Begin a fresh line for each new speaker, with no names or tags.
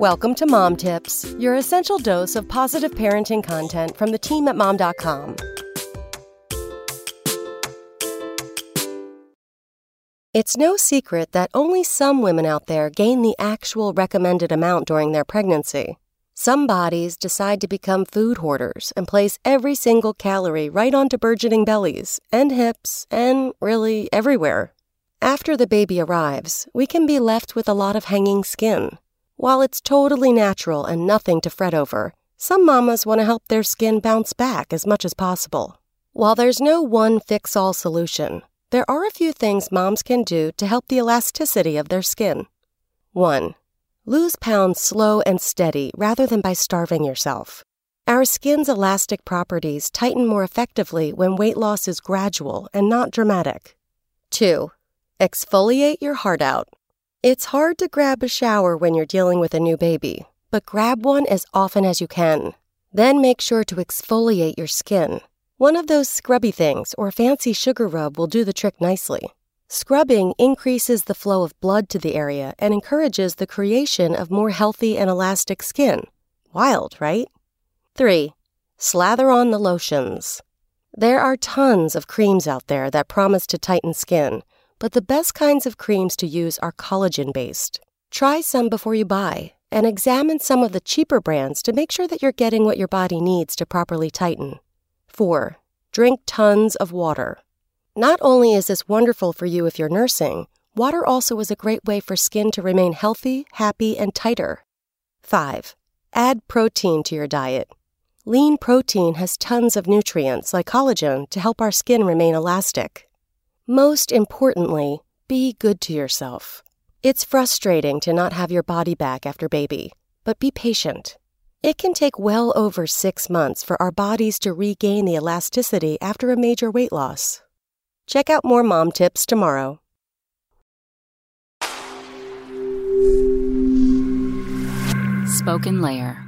Welcome to Mom Tips, your essential dose of positive parenting content from the team at mom.com. It's no secret that only some women out there gain the actual recommended amount during their pregnancy. Some bodies decide to become food hoarders and place every single calorie right onto burgeoning bellies and hips and really everywhere. After the baby arrives, we can be left with a lot of hanging skin. While it's totally natural and nothing to fret over, some mamas want to help their skin bounce back as much as possible. While there's no one fix all solution, there are a few things moms can do to help the elasticity of their skin. 1. Lose pounds slow and steady rather than by starving yourself. Our skin's elastic properties tighten more effectively when weight loss is gradual and not dramatic. 2. Exfoliate your heart out. It's hard to grab a shower when you're dealing with a new baby, but grab one as often as you can. Then make sure to exfoliate your skin. One of those scrubby things or fancy sugar rub will do the trick nicely. Scrubbing increases the flow of blood to the area and encourages the creation of more healthy and elastic skin. Wild, right? 3. Slather on the lotions. There are tons of creams out there that promise to tighten skin, but the best kinds of creams to use are collagen based. Try some before you buy and examine some of the cheaper brands to make sure that you're getting what your body needs to properly tighten. 4. Drink tons of water. Not only is this wonderful for you if you're nursing, water also is a great way for skin to remain healthy, happy, and tighter. 5. Add protein to your diet. Lean protein has tons of nutrients like collagen to help our skin remain elastic. Most importantly, be good to yourself. It's frustrating to not have your body back after baby, but be patient. It can take well over six months for our bodies to regain the elasticity after a major weight loss. Check out more mom tips tomorrow.
SpokenLayer.